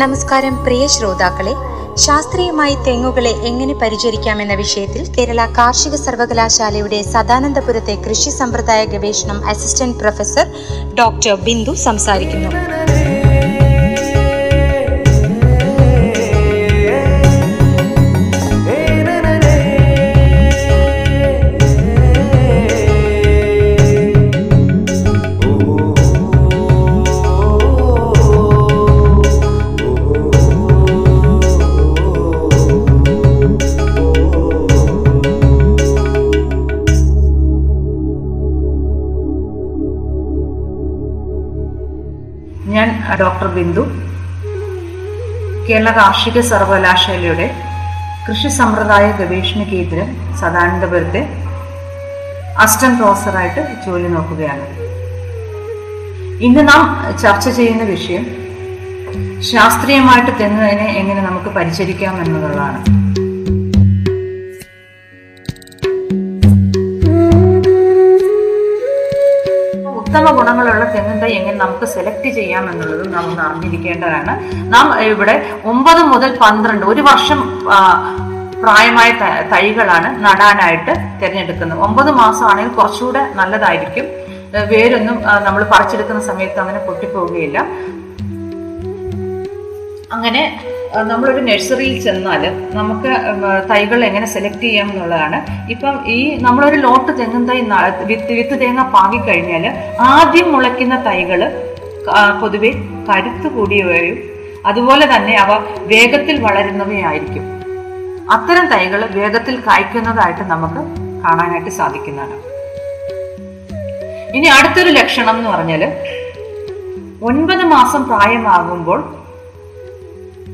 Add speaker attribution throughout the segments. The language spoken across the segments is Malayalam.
Speaker 1: നമസ്കാരം പ്രിയ ശ്രോതാക്കളെ. ശാസ്ത്രീയമായി തെങ്ങുകളെ എങ്ങനെ പരിചരിക്കാമെന്ന വിഷയത്തിൽ കേരള കാർഷിക സർവകലാശാലയുടെ സദാനന്ദപുരത്തെ കൃഷി സമ്പ്രദായ ഗവേഷണം അസിസ്റ്റന്റ് പ്രൊഫസർ ഡോക്ടർ ബിന്ദു സംസാരിക്കുന്നു.
Speaker 2: ഞാൻ ഡോക്ടർ ബിന്ദു. കേരള കാർഷിക സർവകലാശാലയുടെ കൃഷി സമ്പ്രദായ ഗവേഷണ കേന്ദ്രം സദാനന്ദപുരത്തെ അസിസ്റ്റന്റ് പ്രൊഫസറായിട്ട് ജോലി നോക്കുകയാണ്. ഇന്ന് നാം ചർച്ച ചെയ്യുന്ന വിഷയം ശാസ്ത്രീയമായിട്ട് തെങ്ങിനെ എങ്ങനെ നമുക്ക് പരിചരിക്കാം എന്നുള്ളതാണ്. ഉത്തമ ഗുണങ്ങളുള്ള തെങ്ങിൻ തൈ എങ്ങനെ നമുക്ക് സെലക്ട് ചെയ്യാം എന്നുള്ളതും നാം ഒന്ന് അറിഞ്ഞിരിക്കേണ്ടതാണ്. നാം ഇവിടെ ഒമ്പത് മുതൽ പന്ത്രണ്ട് ഒരു വർഷം പ്രായമായ തൈകളാണ് നടാനായിട്ട് തിരഞ്ഞെടുക്കുന്നത്. ഒമ്പത് മാസമാണെങ്കിൽ കുറച്ചുകൂടെ നല്ലതായിരിക്കും. വേരൊന്നും നമ്മൾ പറിച്ചെടുക്കുന്ന സമയത്ത് അങ്ങനെ പൊട്ടിപ്പോവുകയില്ല. അങ്ങനെ നമ്മളൊരു നഴ്സറിയിൽ ചെന്നാൽ നമുക്ക് തൈകൾ എങ്ങനെ സെലക്ട് ചെയ്യാം എന്നുള്ളതാണ്. ഇപ്പം ഈ നമ്മളൊരു ലോട്ട് തെങ്ങും തൈ വിത്ത് വിത്ത് തേങ്ങ പാകിക്കഴിഞ്ഞാൽ ആദ്യം മുളയ്ക്കുന്ന തൈകൾ പൊതുവെ കരുത്ത് കൂടിയവയും അതുപോലെ തന്നെ അവ വേഗത്തിൽ വളരുന്നവയായിരിക്കും. അത്തരം തൈകൾ വേഗത്തിൽ കായ്ക്കുന്നതായിട്ട് നമുക്ക് കാണാനായിട്ട് സാധിക്കുന്നതാണ്. ഇനി അടുത്തൊരു ലക്ഷണം എന്ന് പറഞ്ഞാൽ ഒൻപത് മാസം പ്രായമാകുമ്പോൾ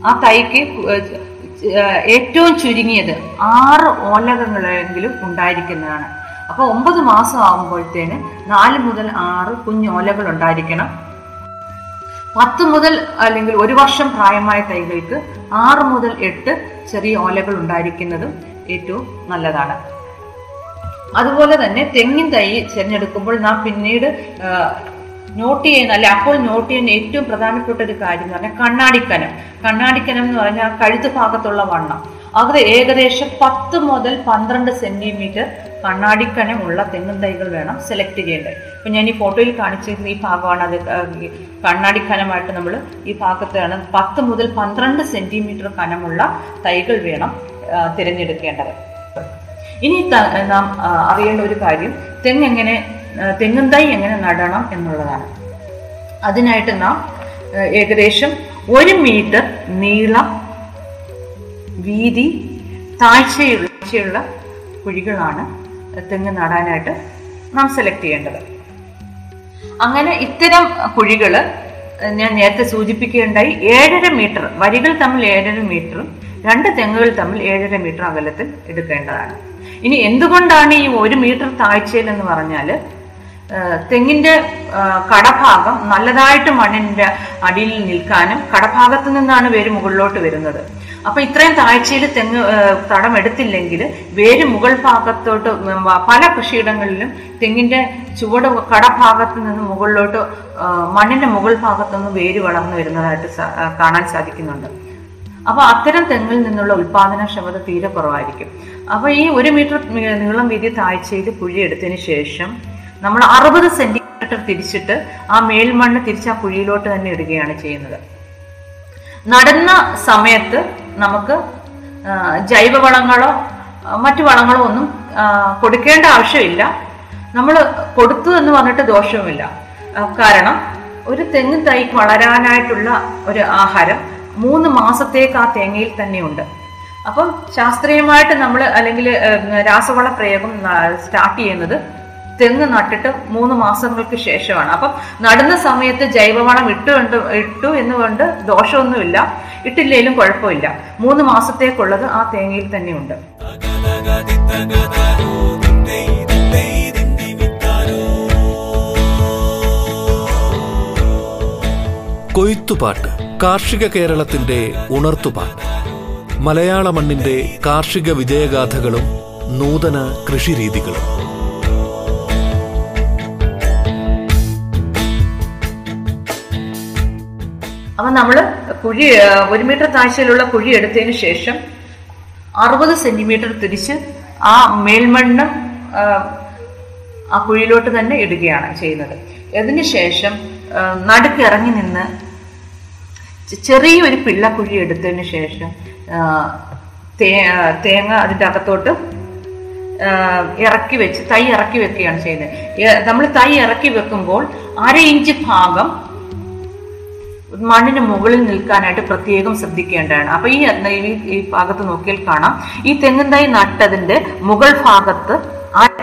Speaker 2: ആ തൈക്ക് ഏറ്റവും ചുരുങ്ങിയത് ആറ് ഓലകങ്ങളെങ്കിലും ഉണ്ടായിരിക്കുന്നതാണ്. അപ്പോൾ ഒമ്പത് മാസം ആകുമ്പോഴത്തേന് നാല് മുതൽ ആറ് കുഞ്ഞു ഓലകൾ ഉണ്ടായിരിക്കണം. പത്ത് മുതൽ അല്ലെങ്കിൽ ഒരു വർഷം പ്രായമായ തൈകൾക്ക് ആറ് മുതൽ എട്ട് ചെറിയ ഓലകൾ ഉണ്ടായിരിക്കുന്നതും ഏറ്റവും നല്ലതാണ്. അതുപോലെ തന്നെ തെങ്ങിൻ തൈ തിരഞ്ഞെടുക്കുമ്പോൾ നാം പിന്നീട് നോട്ട് ചെയ്യുന്ന അല്ലെ അപ്പോൾ നോട്ട് ചെയ്യുന്ന ഏറ്റവും പ്രധാനപ്പെട്ട ഒരു കാര്യം എന്ന് പറഞ്ഞാൽ കണ്ണാടിക്കനം. കണ്ണാടിക്കനം എന്ന് പറഞ്ഞാൽ കഴുത്ത് ഭാഗത്തുള്ള വണ്ണം. അത് ഏകദേശം പത്ത് മുതൽ പന്ത്രണ്ട് സെന്റിമീറ്റർ കണ്ണാടിക്കനം ഉള്ള തെങ്ങും തൈകൾ വേണം സെലക്ട് ചെയ്യേണ്ടത്. ഇപ്പൊ ഞാൻ ഈ ഫോട്ടോയിൽ കാണിച്ചിരുന്ന ഈ ഭാഗമാണ് അത് കണ്ണാടിക്കനമായിട്ട് നമ്മൾ ഈ ഭാഗത്താണ് പത്ത് മുതൽ പന്ത്രണ്ട് സെന്റിമീറ്റർ കനമുള്ള തൈകൾ വേണം തിരഞ്ഞെടുക്കേണ്ടത്. ഇനി നാം അറിയേണ്ട ഒരു കാര്യം തെങ്ങ് എങ്ങനെ തെങ്ങും തൈ എങ്ങനെ നടണം എന്നുള്ളതാണ്. അതിനായിട്ട് നാം ഏകദേശം ഒരു മീറ്റർ നീളം വീതി താഴ്ചയുള്ള കുഴികളാണ് തെങ്ങ് നടാനായിട്ട് നാം സെലക്ട് ചെയ്യേണ്ടത്. അങ്ങനെ ഇത്തരം കുഴികൾ ഞാൻ നേരത്തെ സൂചിപ്പിക്കുകയുണ്ടായി ഏഴര മീറ്റർ വരികൾ തമ്മിൽ ഏഴര മീറ്ററും രണ്ട് തെങ്ങുകൾ തമ്മിൽ ഏഴര മീറ്റർ അകലത്തിൽ എടുക്കേണ്ടതാണ്. ഇനി എന്തുകൊണ്ടാണ് ഈ ഒരു മീറ്റർ താഴ്ചയിൽ എന്ന് പറഞ്ഞാൽ തെങ്ങിന്റെ കടഭാഗം നല്ലതായിട്ട് മണ്ണിന്റെ അടിയിൽ നിൽക്കാനും കടഭാഗത്ത് നിന്നാണ് വേര് മുകളിലോട്ട് വരുന്നത്. അപ്പൊ ഇത്രയും താഴ്ചയിൽ തെങ്ങ് തടം എടുത്തില്ലെങ്കിൽ വേര് മുകൾ ഭാഗത്തോട്ട് പല കൃഷിയിടങ്ങളിലും തെങ്ങിന്റെ ചുവട് കടഭാഗത്ത് നിന്ന് മുകളിലോട്ട് മണ്ണിന്റെ മുകൾ ഭാഗത്തു നിന്ന് വേര് വളർന്നു വരുന്നതായിട്ട് കാണാൻ സാധിക്കുന്നുണ്ട്. അപ്പൊ അത്തരം തെങ്ങിൽ നിന്നുള്ള ഉൽപാദനക്ഷമത തീരെ കുറവായിരിക്കും. അപ്പൊ ഈ ഒരു മീറ്റർ നീളം വീതി താഴ്ചയിൽ കുഴി എടുത്തതിന് ശേഷം നമ്മൾ അറുപത് സെന്റിമീറ്റർ തിരിച്ചിട്ട് ആ മേൽമണ്ണ് തിരിച്ച് ആ കുഴിയിലോട്ട് തന്നെ ഇടുകയാണ് ചെയ്യുന്നത്. നടന്ന സമയത്ത് നമുക്ക് ജൈവ ജൈവവളങ്ങളോ മറ്റു വളങ്ങളോ ഒന്നും കൊടുക്കേണ്ട ആവശ്യമില്ല. നമ്മൾ കൊടുത്തു എന്ന് പറഞ്ഞിട്ട് ദോഷവുമില്ല. കാരണം ഒരു തെങ്ങ് തൈ വളരാനായിട്ടുള്ള ഒരു ആഹാരം മൂന്ന് മാസത്തേക്ക് ആ തേങ്ങയിൽ തന്നെയുണ്ട് അപ്പം ശാസ്ത്രീയമായിട്ട് നമ്മൾ അല്ലെങ്കിൽ രാസവള പ്രയോഗം സ്റ്റാർട്ട് ചെയ്യുന്നത് തെങ്ങ് നട്ടിട്ട് മൂന്ന് മാസങ്ങൾക്ക് ശേഷമാണ്. അപ്പം നടുന്ന സമയത്ത് ജൈവവളം ഇട്ടു കൊണ്ട് ഇട്ടു എന്നുകൊണ്ട് ദോഷമൊന്നുമില്ല. ഇട്ടില്ലേലും കുഴപ്പമില്ല. മൂന്ന് മാസത്തേക്കുള്ളത് ആ തേങ്ങയിൽ തന്നെയുണ്ട്.
Speaker 3: കൊയ്ത്തുപാട്ട് കാർഷിക കേരളത്തിന്റെ ഉണർത്തുപാട്ട്. മലയാള മണ്ണിന്റെ കാർഷിക വിജയഗാഥകളും നൂതന കൃഷിരീതികളും.
Speaker 2: അപ്പം നമ്മൾ കുഴി ഒരു മീറ്റർ താഴ്ചയിലുള്ള കുഴി എടുത്തതിന് ശേഷം അറുപത് സെന്റിമീറ്റർ തിരിച്ച് ആ മേൽമണ്ണ് ആ, കുഴിയിലോട്ട് തന്നെ ഇടുകയാണ് ചെയ്യുന്നത്. അതിന് ശേഷം നടുക്കിറങ്ങി നിന്ന് ചെറിയൊരു പിള്ളക്കുഴി എടുത്തതിന് ശേഷം തേങ്ങ അതിന്റെ അകത്തോട്ട് ഇറക്കി വെച്ച് തൈ ഇറക്കി വെക്കുകയാണ് ചെയ്യുന്നത്. നമ്മൾ തൈ ഇറക്കി വെക്കുമ്പോൾ അര ഇഞ്ച് ഭാഗം മണ്ണിന് മുകളിൽ നിൽക്കാനായിട്ട് പ്രത്യേകം ശ്രദ്ധിക്കേണ്ടതാണ്. അപ്പൊ ഈ ഈ- ഭാഗത്ത് നോക്കിയാൽ കാണാം. ഈ തെങ്ങിൻ തൈ നട്ടതിന്റെ മുകൾ ഭാഗത്ത്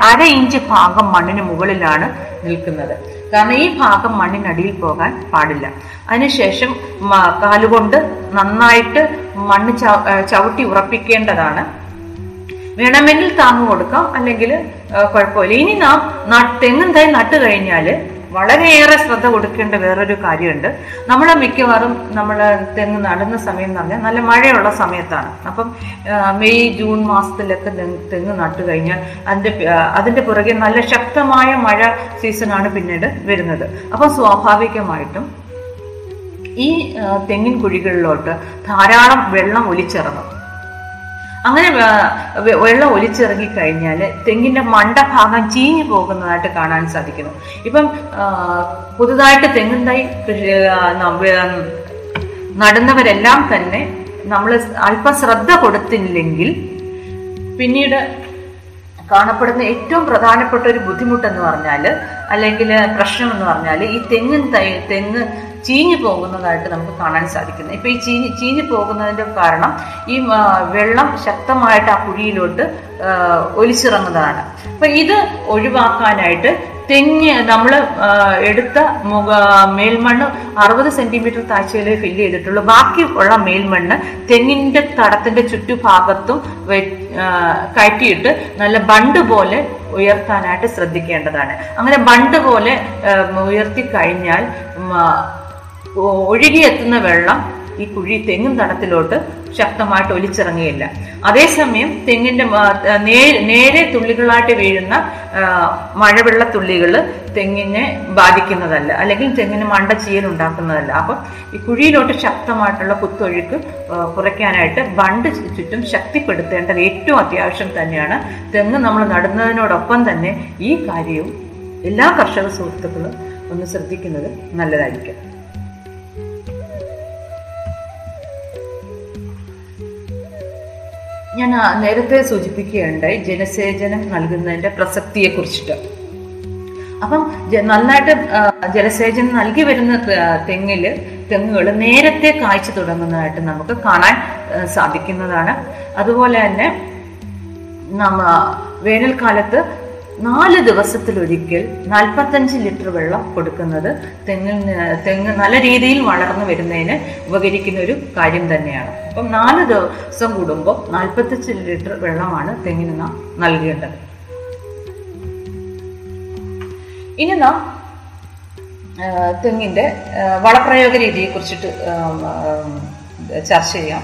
Speaker 2: അര ഇഞ്ച് ഭാഗം മണ്ണിന് മുകളിലാണ് നിൽക്കുന്നത്. കാരണം ഈ ഭാഗം മണ്ണിനടിയിൽ പോകാൻ പാടില്ല. അതിനുശേഷം കാലുകൊണ്ട് നന്നായിട്ട് മണ്ണ് ചവ- ചവിട്ടി ഉറപ്പിക്കേണ്ടതാണ്. വേണമെങ്കിൽ താങ്ങ് കൊടുക്കാം. അല്ലെങ്കിൽ കുഴപ്പമില്ല. ഇനി ന- തെങ്ങും തൈ നട്ടു കഴിഞ്ഞാൽ വളരെയേറെ ശ്രദ്ധ കൊടുക്കേണ്ട വേറൊരു കാര്യമുണ്ട്. നമ്മൾ മിക്കവാറും നമ്മൾ തെങ്ങ് നടുന്ന സമയം എന്ന് പറഞ്ഞാൽ നല്ല മഴയുള്ള സമയത്താണ്. അപ്പം മെയ് ജൂൺ മാസത്തിലൊക്കെ തെങ്ങ് നട്ടു കഴിഞ്ഞാൽ അതിന്റെ അതിന്റെ പുറകെ നല്ല ശക്തമായ മഴ സീസണാണ് പിന്നീട് വരുന്നത്. അപ്പം സ്വാഭാവികമായിട്ടും ഈ തെങ്ങിൻ കുഴികളിലോട്ട് ധാരാളം വെള്ളം ഒലിച്ചിറങ്ങും. അങ്ങനെ വെള്ളം ഒലിച്ചിറങ്ങി കഴിഞ്ഞാൽ മണ്ട മണ്ടഭാഗം ചീഞ്ഞു പോകുന്നതായിട്ട് കാണാൻ സാധിക്കുന്നു. ഇപ്പം പുതുതായിട്ട് തെങ്ങിൻ തൈ നടുന്നവരെല്ലാം തന്നെ നമ്മൾ അല്പം ശ്രദ്ധ കൊടുത്തില്ലെങ്കിൽ പിന്നീട് കാണപ്പെടുന്ന ഏറ്റവും പ്രധാനപ്പെട്ട ഒരു ബുദ്ധിമുട്ടെന്ന് പറഞ്ഞാൽ അല്ലെങ്കിൽ പ്രശ്നം എന്ന് പറഞ്ഞാൽ ഈ തെങ്ങിൻ തൈ തെങ്ങ് ചീഞ്ഞു പോകുന്നതായിട്ട് നമുക്ക് കാണാൻ സാധിക്കുന്നത് ഇപ്പോൾ ഈ ചീഞ്ഞ് ചീഞ്ഞു പോകുന്നതിന്റെ കാരണം ഈ വെള്ളം ശക്തമായിട്ട് ആ കുഴിയിലോട്ട് ഒലിച്ചിറങ്ങുന്നതാണ്. അപ്പം ഇത് ഒഴിവാക്കാനായിട്ട് തെങ്ങ് നമ്മൾ എടുത്ത മുഖ മേൽമണ്ണ് അറുപത് സെന്റിമീറ്റർ താഴ്ചയിൽ ഫില്ല് ചെയ്തിട്ടുള്ളൂ. ബാക്കി ഉള്ള മേൽമണ്ണ് തെങ്ങിന്റെ തടത്തിന്റെ ചുറ്റുഭാഗത്തും കയറ്റിയിട്ട് നല്ല ബണ്ട് പോലെ ഉയർത്താനായിട്ട് ശ്രദ്ധിക്കേണ്ടതാണ്. അങ്ങനെ ബണ്ട് പോലെ ഉയർത്തി കഴിഞ്ഞാൽ ഒഴുകിയെത്തുന്ന വെള്ളം ഈ കുഴി തെങ്ങും തടത്തിലോട്ട് ശക്തമായിട്ട് ഒലിച്ചിറങ്ങിയില്ല. അതേസമയം തെങ്ങിന്റെ നേരെ തുള്ളികളായിട്ട് വീഴുന്ന മഴവെള്ള തുള്ളികൾ തെങ്ങിനെ ബാധിക്കുന്നതല്ല. അല്ലെങ്കിൽ തെങ്ങിന് മണ്ട ചീയൽ ഉണ്ടാക്കുന്നതല്ല. അപ്പം ഈ കുഴിയിലോട്ട് ശക്തമായിട്ടുള്ള കുത്തൊഴുക്ക് കുറയ്ക്കാനായിട്ട് ബണ്ട് ചുറ്റും ശക്തിപ്പെടുത്തേണ്ടത് ഏറ്റവും അത്യാവശ്യം തന്നെയാണ്. തെങ്ങ് നമ്മൾ നടുന്നതിനോടൊപ്പം തന്നെ ഈ കാര്യവും എല്ലാ കർഷക സുഹൃത്തുക്കളും ഒന്ന് ശ്രദ്ധിക്കുന്നത് നല്ലതായിരിക്കും. ഞാൻ നേരത്തെ സൂചിപ്പിക്കുകയുണ്ടായി ജലസേചനം നൽകുന്നതിന്റെ പ്രസക്തിയെ കുറിച്ചിട്ട് അപ്പം നന്നായിട്ട് ജലസേചനം നൽകി വരുന്ന തെങ്ങിൽ തെങ്ങുകൾ നേരത്തെ കായ്ച്ചു തുടങ്ങുന്നതായിട്ട് നമുക്ക് കാണാൻ സാധിക്കുന്നതാണ്. അതുപോലെ തന്നെ നമ്മ വേനൽക്കാലത്ത് നാല് ദിവസത്തിലൊരിക്കൽ നാൽപ്പത്തഞ്ച് ലിറ്റർ വെള്ളം കൊടുക്കുന്നത് തെങ്ങിൽ തെങ്ങ് നല്ല രീതിയിൽ വളർന്നു വരുന്നതിന് ഉപകരിക്കുന്ന ഒരു കാര്യം തന്നെയാണ്. അപ്പം നാല് ദിവസം കൂടുമ്പോൾ നാൽപ്പത്തഞ്ച് ലിറ്റർ വെള്ളമാണ് തെങ്ങിന് നാം നൽകേണ്ടത്. ഇനി നാം തെങ്ങിന്റെ വളപ്രയോഗ രീതിയെ കുറിച്ചിട്ട് ചർച്ച ചെയ്യാം.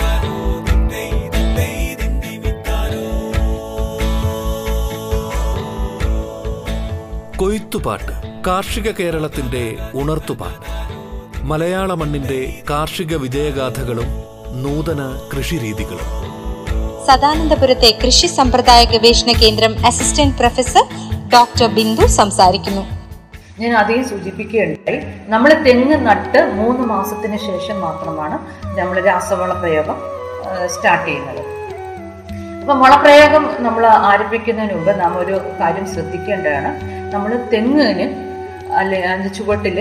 Speaker 3: കൊയ്ത്തുപാട്ട് കാർഷിക കേരളത്തിന്റെ ഉണർത്തുപാട്ട്. മലയാള മണ്ണിന്റെ കാർഷിക വിജയഗാഥകളും നൂതന കൃഷിരീതികളും.
Speaker 1: സദാനന്ദപുരത്തെ കൃഷി സമ്പ്രദായ ഗവേഷണ കേന്ദ്രം അസിസ്റ്റന്റ് പ്രൊഫസർ ഡോക്ടർ ബിന്ദു സംസാരിക്കുന്നു.
Speaker 2: ഞാൻ അതേ സൂചിപ്പിക്കുകയുണ്ടായി നമ്മൾ തെങ്ങ് നട്ട് മൂന്ന് മാസത്തിന് ശേഷം മാത്രമാണ് നമ്മൾ രാസവള പ്രയോഗം സ്റ്റാർട്ട് ചെയ്യുന്നത്. അപ്പം വളപ്രയോഗം നമ്മൾ ആരംഭിക്കുന്നതിന് മുമ്പ് നാം ഒരു കാര്യം ശ്രദ്ധിക്കേണ്ടതാണ്. നമ്മൾ തെങ്ങിന് അല്ലെ അതിന്റെ ചുവട്ടിൽ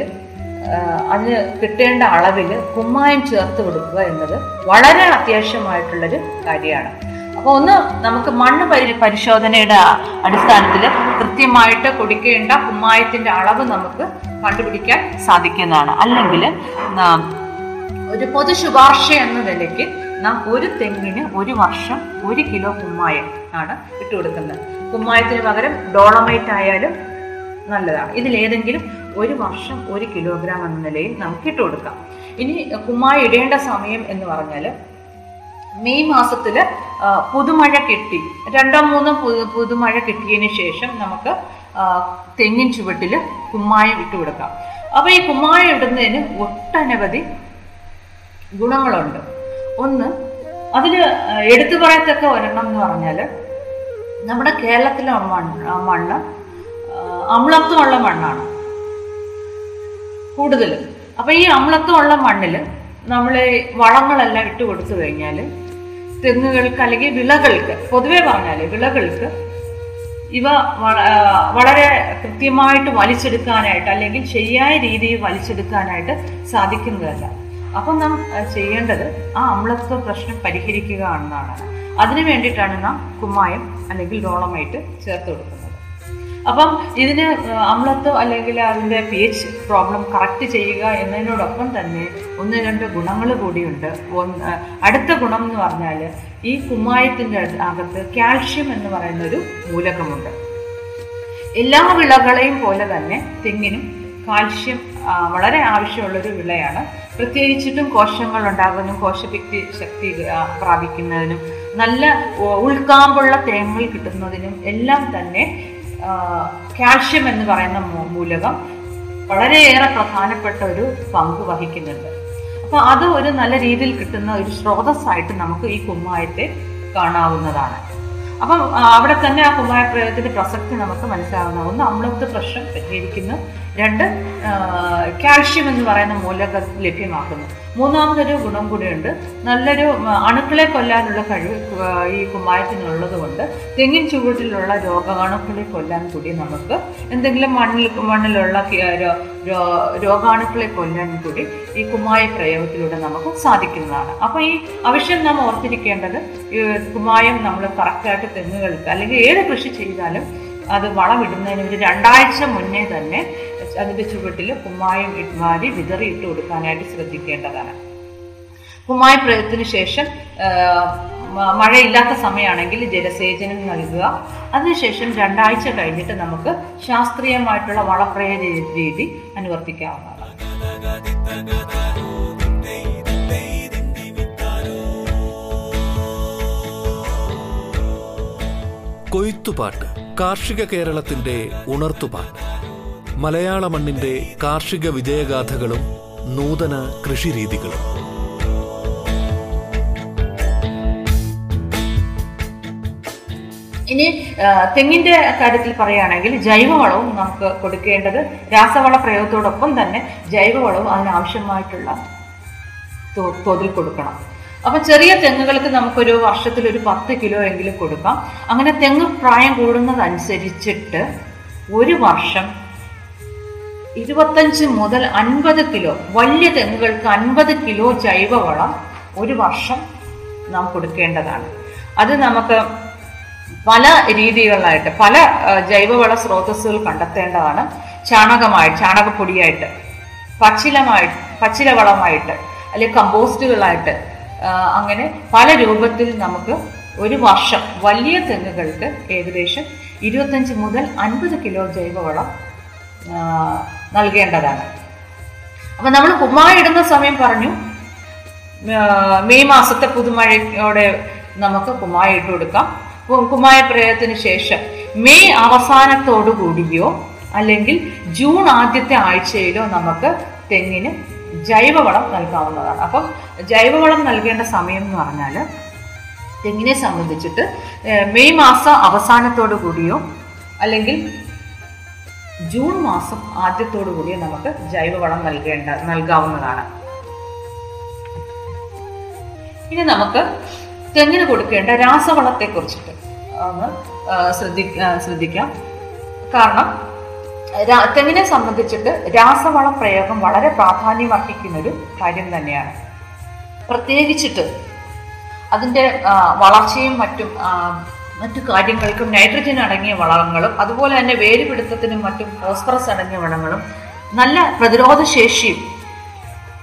Speaker 2: അതിന് കിട്ടേണ്ട അളവിൽ കുമ്മായം ചേർത്ത് കൊടുക്കുക എന്നത് വളരെ അത്യാവശ്യമായിട്ടുള്ളൊരു കാര്യമാണ്. അപ്പോൾ ഒന്ന് നമുക്ക് മണ്ണ് പരി പരിശോധനയുടെ അടിസ്ഥാനത്തിൽ കൃത്യമായിട്ട് കൊടുക്കേണ്ട കുമ്മായത്തിന്റെ അളവ് നമുക്ക് കണ്ടുപിടിക്കാൻ സാധിക്കുന്നതാണ്. അല്ലെങ്കിൽ ഒരു പൊതു ശുപാർശ എന്ന നിലയ്ക്ക് നാം ഒരു തെങ്ങിന് ഒരു വർഷം ഒരു കിലോ കുമ്മായം ആണ് ഇട്ടുകൊടുക്കുന്നത്. കുമ്മായത്തിന് പകരം ഡോളമൈറ്റ് ആയാലും നല്ലതാണ്. ഇതിലേതെങ്കിലും ഒരു വർഷം ഒരു കിലോഗ്രാം എന്ന നിലയിൽ നമുക്ക് ഇട്ട് കൊടുക്കാം. ഇനി കുമ്മായി ഇടേണ്ട സമയം എന്ന് പറഞ്ഞാൽ മെയ് മാസത്തിൽ പുതുമഴ കിട്ടി. രണ്ടോ മൂന്നോ പുതുമഴ കിട്ടിയതിന് ശേഷം നമുക്ക് തെങ്ങിൻ ചുവട്ടിൽ കുമ്മായം ഇട്ട് കൊടുക്കാം. അപ്പോൾ ഈ കുമ്മായം ഇടുന്നതിന് ഒട്ടനവധി ഗുണങ്ങളുണ്ട്. ഒന്ന് അതിൽ എടുത്തു പറയത്തക്ക ഒരെണ്ണം എന്ന് പറഞ്ഞാൽ നമ്മുടെ കേരളത്തിലെ മണ്ണ് മണ്ണ് അമ്ലത്വമുള്ള മണ്ണാണ്. കൂടുതൽ അപ്പൊ ഈ അമ്ലത്വമുള്ള മണ്ണിൽ നമ്മൾ വളങ്ങളെല്ലാം ഇട്ട് കൊടുത്തു കഴിഞ്ഞാൽ തെങ്ങുകൾക്ക് അല്ലെങ്കിൽ വിളകൾക്ക് പൊതുവെ പറഞ്ഞാൽ വിളകൾക്ക് ഇവ വളരെ കൃത്യമായിട്ട് വലിച്ചെടുക്കാനായിട്ട് അല്ലെങ്കിൽ ശരിയായ രീതിയിൽ വലിച്ചെടുക്കാനായിട്ട് സാധിക്കുന്നതല്ല. അപ്പം നാം ചെയ്യേണ്ടത് ആ അമ്ലത്വ പ്രശ്നം പരിഹരിക്കുക എന്നാണ് അതിനു വേണ്ടിയിട്ടാണ് നാം കുമ്മായം അല്ലെങ്കിൽ ഡോളമായിട്ട് ചേർത്ത് കൊടുക്കുന്നത്. അപ്പം ഇതിന് അമ്ലത്വം അല്ലെങ്കിൽ അതിന്റെ പി എച്ച് പ്രോബ്ലം കറക്റ്റ് ചെയ്യുക എന്നതിനോടൊപ്പം തന്നെ ഒന്ന് രണ്ട് ഗുണങ്ങൾ കൂടിയുണ്ട്. ഒന്ന് അടുത്ത ഗുണം എന്ന് പറഞ്ഞാൽ ഈ കുമ്മായത്തിന്റെ അകത്ത് കാൽഷ്യം എന്ന് പറയുന്ന ഒരു മൂലകമുണ്ട്. എല്ലാ വിളകളെയും പോലെ തന്നെ തെങ്ങിനും കാൽഷ്യം വളരെ ആവശ്യമുള്ളൊരു വിളയാണ്. പ്രത്യേകിച്ചിട്ടും കോശങ്ങൾ ഉണ്ടാകുന്നതിനും കോശഭിക്തി ശക്തി പ്രാപിക്കുന്നതിനും നല്ല ഉൾക്കാമ്പുള്ള തേങ്ങകൾ കിട്ടുന്നതിനും എല്ലാം തന്നെ കാൽഷ്യം എന്ന് പറയുന്ന മൂലകം വളരെയേറെ പ്രധാനപ്പെട്ട ഒരു പങ്ക് വഹിക്കുന്നുണ്ട്. അപ്പൊ അത് ഒരു നല്ല രീതിയിൽ കിട്ടുന്ന ഒരു സ്രോതസ്സായിട്ട് നമുക്ക് ഈ കുമ്മായത്തെ കാണാവുന്നതാണ്. അപ്പം അവിടെ തന്നെ ആ കുമ്മായ പ്രയോഗത്തിന്റെ പ്രസക്തി നമുക്ക് മനസ്സിലാവുന്ന ഒന്ന് അമ്ലത്വ പ്രശ്നം പരിഹരിക്കുന്നു. രണ്ട് കാൽഷ്യം എന്ന് പറയുന്ന മൂലക ലഭ്യമാക്കുന്നു. മൂന്നാമതൊരു ഗുണം കൂടിയുണ്ട്. നല്ലൊരു അണുക്കളെ കൊല്ലാനുള്ള കഴിവ് ഈ കുമ്മായത്തിനുള്ളത് കൊണ്ട് തെങ്ങിൻ ചുവട്ടിലുള്ള രോഗാണുക്കളെ കൊല്ലാൻ കൂടി നമുക്ക് എന്തെങ്കിലും മണ്ണിൽ മണ്ണിലുള്ള രോഗാണുക്കളെ കൊല്ലാൻ കൂടി ഈ കുമ്മായ പ്രയോഗത്തിലൂടെ നമുക്ക് സാധിക്കുന്നതാണ്. അപ്പോൾ ഈ ആവശ്യം നാം ഓർത്തിരിക്കേണ്ടത് കുമ്മായം നമ്മൾ കറക്റ്റായിട്ട് തെങ്ങുകൾക്ക് അല്ലെങ്കിൽ ഏത് കൃഷി ചെയ്താലും അത് വളമിടുന്നതിന് ഒരു രണ്ടാഴ്ച മുന്നേ തന്നെ അതിന്റെ ചുവട്ടിൽ കുമ്മായം വാരി വിതറി ഇട്ട് കൊടുക്കാനായിട്ട് ശ്രദ്ധിക്കേണ്ടതാണ്. കുമ്മായ പ്രയോഗത്തിന് ശേഷം മഴയില്ലാത്ത സമയമാണെങ്കിൽ ജലസേചനം നൽകുക. അതിനുശേഷം രണ്ടാഴ്ച കഴിഞ്ഞിട്ട് നമുക്ക് ശാസ്ത്രീയമായിട്ടുള്ള വളപ്രയോഗ രീതി അനുവർത്തിക്കാവുന്നതാണ്.
Speaker 3: കൊയ്ത്തുപാട്ട്. കാർഷിക കേരളത്തിന്റെ ഉണർത്തുപാട്ട്. മലയാള മണ്ണിന്റെ കാർഷിക വിജയഗാഥകളും നൂതന കൃഷിരീതികളും.
Speaker 2: ഇനി തെങ്ങിന്റെ കാര്യത്തിൽ പറയുകയാണെങ്കിൽ ജൈവവളവും നമുക്ക് കൊടുക്കേണ്ടത് രാസവള പ്രയോഗത്തോടൊപ്പം തന്നെ ജൈവവളവും അതിനാവശ്യമായിട്ടുള്ള തോതിൽ കൊടുക്കണം. അപ്പൊ ചെറിയ തെങ്ങുകൾക്ക് നമുക്കൊരു വർഷത്തിൽ ഒരു പത്ത് കിലോ എങ്കിലും കൊടുക്കാം. അങ്ങനെ തെങ്ങ് പ്രായം കൂടുന്നതനുസരിച്ചിട്ട് ഒരു വർഷം ഇരുപത്തഞ്ച് മുതൽ അൻപത് കിലോ വലിയ തെങ്ങുകൾക്ക് അൻപത് കിലോ ജൈവവളം ഒരു വർഷം നാം കൊടുക്കേണ്ടതാണ്. അത് നമുക്ക് പല രീതികളിലായിട്ട് പല ജൈവവള സ്രോതസ്സുകൾ കണ്ടെത്തേണ്ടതാണ്. ചാണകമായി ചാണകപ്പൊടിയായിട്ട് പച്ചിലമായി പച്ചിലവളമായിട്ട് അല്ലെങ്കിൽ കമ്പോസ്റ്റുകളായിട്ട് അങ്ങനെ പല രൂപത്തിൽ നമുക്ക് ഒരു വർഷം വലിയ തെങ്ങുകൾക്ക് ഏകദേശം ഇരുപത്തഞ്ച് മുതൽ അൻപത് കിലോ ജൈവവളം നൽകേണ്ടതാണ്. അപ്പൊ നമ്മൾ കുമ്മായ ഇടുന്ന സമയം പറഞ്ഞു. മെയ് മാസത്തെ പുതുമഴയോടെ നമുക്ക് കുമ്മായ ഇട്ട് കൊടുക്കാം. കുമ്മായ പ്രയോഗത്തിന് ശേഷം മെയ് അവസാനത്തോടു കൂടിയോ അല്ലെങ്കിൽ ജൂൺ ആദ്യത്തെ ആഴ്ചയിലോ നമുക്ക് തെങ്ങിന് ജൈവവളം നൽകാവുന്നതാണ്. അപ്പം ജൈവവളം നൽകേണ്ട സമയം എന്ന് പറഞ്ഞാൽ തെങ്ങിനെ സംബന്ധിച്ചിട്ട് മെയ് മാസ അവസാനത്തോടു കൂടിയോ അല്ലെങ്കിൽ ജൂൺ മാസം ആദ്യത്തോടു കൂടിയോ നമുക്ക് ജൈവവളം നൽകേണ്ട നൽകാവുന്നതാണ്. ഇനി നമുക്ക് തെങ്ങിന് കൊടുക്കേണ്ട രാസവളത്തെ കുറിച്ചിട്ട് ഒന്ന് ശ്രദ്ധി ശ്രദ്ധിക്കാം. കാരണം തെങ്ങിനെ സംബന്ധിച്ചിട്ട് രാസവള പ്രയോഗം വളരെ പ്രാധാന്യം ഒരു കാര്യം തന്നെയാണ്. പ്രത്യേകിച്ചിട്ട് അതിന്റെ വളർച്ചയും മറ്റും മറ്റു കാര്യങ്ങൾക്കും നൈട്രജൻ അടങ്ങിയ വളങ്ങളും അതുപോലെ തന്നെ വേരുപിടുത്തത്തിനും മറ്റും ഫോസ്ഫറസ് അടങ്ങിയ വളങ്ങളും നല്ല പ്രതിരോധ ശേഷിയും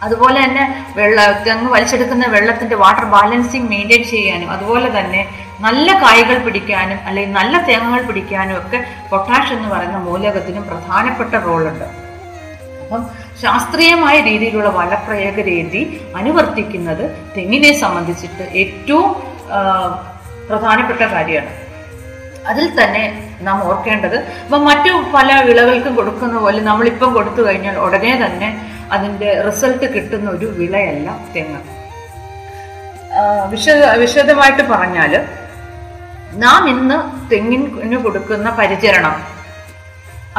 Speaker 2: അതുപോലെ തന്നെ വെള്ള തെങ്ങ് വലിച്ചെടുക്കുന്ന വെള്ളത്തിന്റെ വാട്ടർ ബാലൻസിങ് മെയിന്റെയിൻ ചെയ്യാനും അതുപോലെ തന്നെ നല്ല കായ്കൾ പിടിക്കാനും അല്ലെങ്കിൽ നല്ല തേങ്ങകൾ പിടിക്കാനും ഒക്കെ പൊട്ടാഷ് എന്ന് പറയുന്ന മൂലകത്തിനും പ്രധാനപ്പെട്ട റോളുണ്ട്. അപ്പം ശാസ്ത്രീയമായ രീതിയിലുള്ള വളപ്രയോഗ രീതി അനുവർത്തിക്കുന്നത് തെങ്ങിനെ സംബന്ധിച്ചിട്ട് ഏറ്റവും പ്രധാനപ്പെട്ട കാര്യമാണ്. അതിൽ തന്നെ നാം ഓർക്കേണ്ടത് ഇപ്പം മറ്റു പല വിളകൾക്കും കൊടുക്കുന്ന പോലെ നമ്മളിപ്പം കൊടുത്തു കഴിഞ്ഞാൽ ഉടനെ തന്നെ അതിന്റെ റിസൾട്ട് കിട്ടുന്ന ഒരു വിളയല്ല തെങ്ങ്. വിശദ വിശദമായിട്ട് പറഞ്ഞാൽ നാം ഇന്ന് തെങ്ങിന് കൊടുക്കുന്ന പരിചരണം.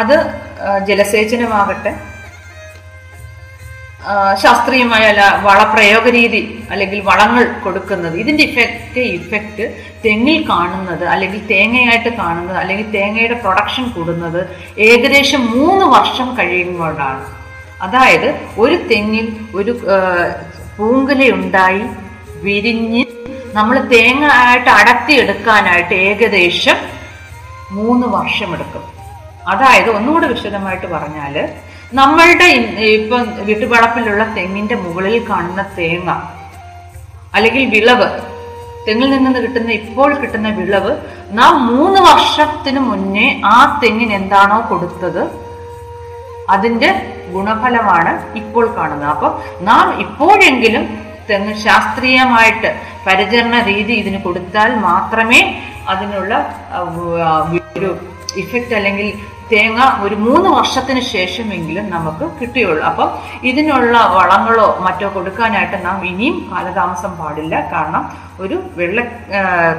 Speaker 2: അത് ജലസേചനമാകട്ടെ. ശാസ്ത്രീയമായ അല്ല വളപ്രയോഗ രീതി അല്ലെങ്കിൽ വളങ്ങൾ കൊടുക്കുന്നത്. ഇതിന്റെ ഇഫക്റ്റ് ഇഫക്റ്റ് തെങ്ങിൽ കാണുന്നത് അല്ലെങ്കിൽ തേങ്ങയായിട്ട് കാണുന്നത് അല്ലെങ്കിൽ തേങ്ങയുടെ പ്രൊഡക്ഷൻ കൂടുന്നത് ഏകദേശം മൂന്ന് വർഷം കഴിയുമ്പോഴാണ്. അതായത് ഒരു തെങ്ങിൽ ഒരു പൂങ്കുലയുണ്ടായി വിരിഞ്ഞ് നമ്മൾ തേങ്ങ ആയിട്ട് അടക്കി എടുക്കാനായിട്ട് ഏകദേശം മൂന്ന് വർഷമെടുക്കും അതായത് ഒന്നുകൂടെ വിശദമായിട്ട് പറഞ്ഞാൽ നമ്മളുടെ ഇപ്പം വീട്ടുവളപ്പിലുള്ള തെങ്ങിന്റെ മുകളിൽ കാണുന്ന തേങ്ങ അല്ലെങ്കിൽ വിളവ് തെങ്ങിൽ നിന്ന് കിട്ടുന്ന ഇപ്പോൾ കിട്ടുന്ന വിളവ് നാം മൂന്ന് വർഷത്തിന് മുന്നേ ആ തെങ്ങിന് എന്താണോ കൊടുത്തത് അതിന്റെ ഗുണഫലമാണ് ഇപ്പോൾ കാണുന്നത്. അപ്പോൾ നാം ഇപ്പോഴെങ്കിലും ശാസ്ത്രീയമായിട്ട് പരിചരണ രീതി ഇതിന് കൊടുത്താൽ മാത്രമേ അതിനുള്ള ഒരു ഇഫക്റ്റ് അല്ലെങ്കിൽ തേങ്ങ ഒരു മൂന്ന് വർഷത്തിന് ശേഷമെങ്കിലും നമുക്ക് കിട്ടിയുള്ളൂ. അപ്പം ഇതിനുള്ള വളങ്ങളോ മറ്റോ കൊടുക്കാനായിട്ട് നാം ഇനിയും കാലതാമസം പാടില്ല. കാരണം ഒരു വെള്ള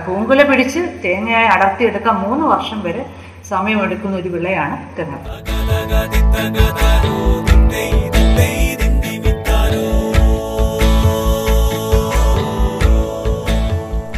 Speaker 2: പൂങ്കുല പിടിച്ച് തേങ്ങയായി അടർത്തിയെടുക്കാൻ മൂന്ന് വർഷം വരെ സമയമെടുക്കുന്ന ഒരു വിളയാണ് തെങ്ങ്.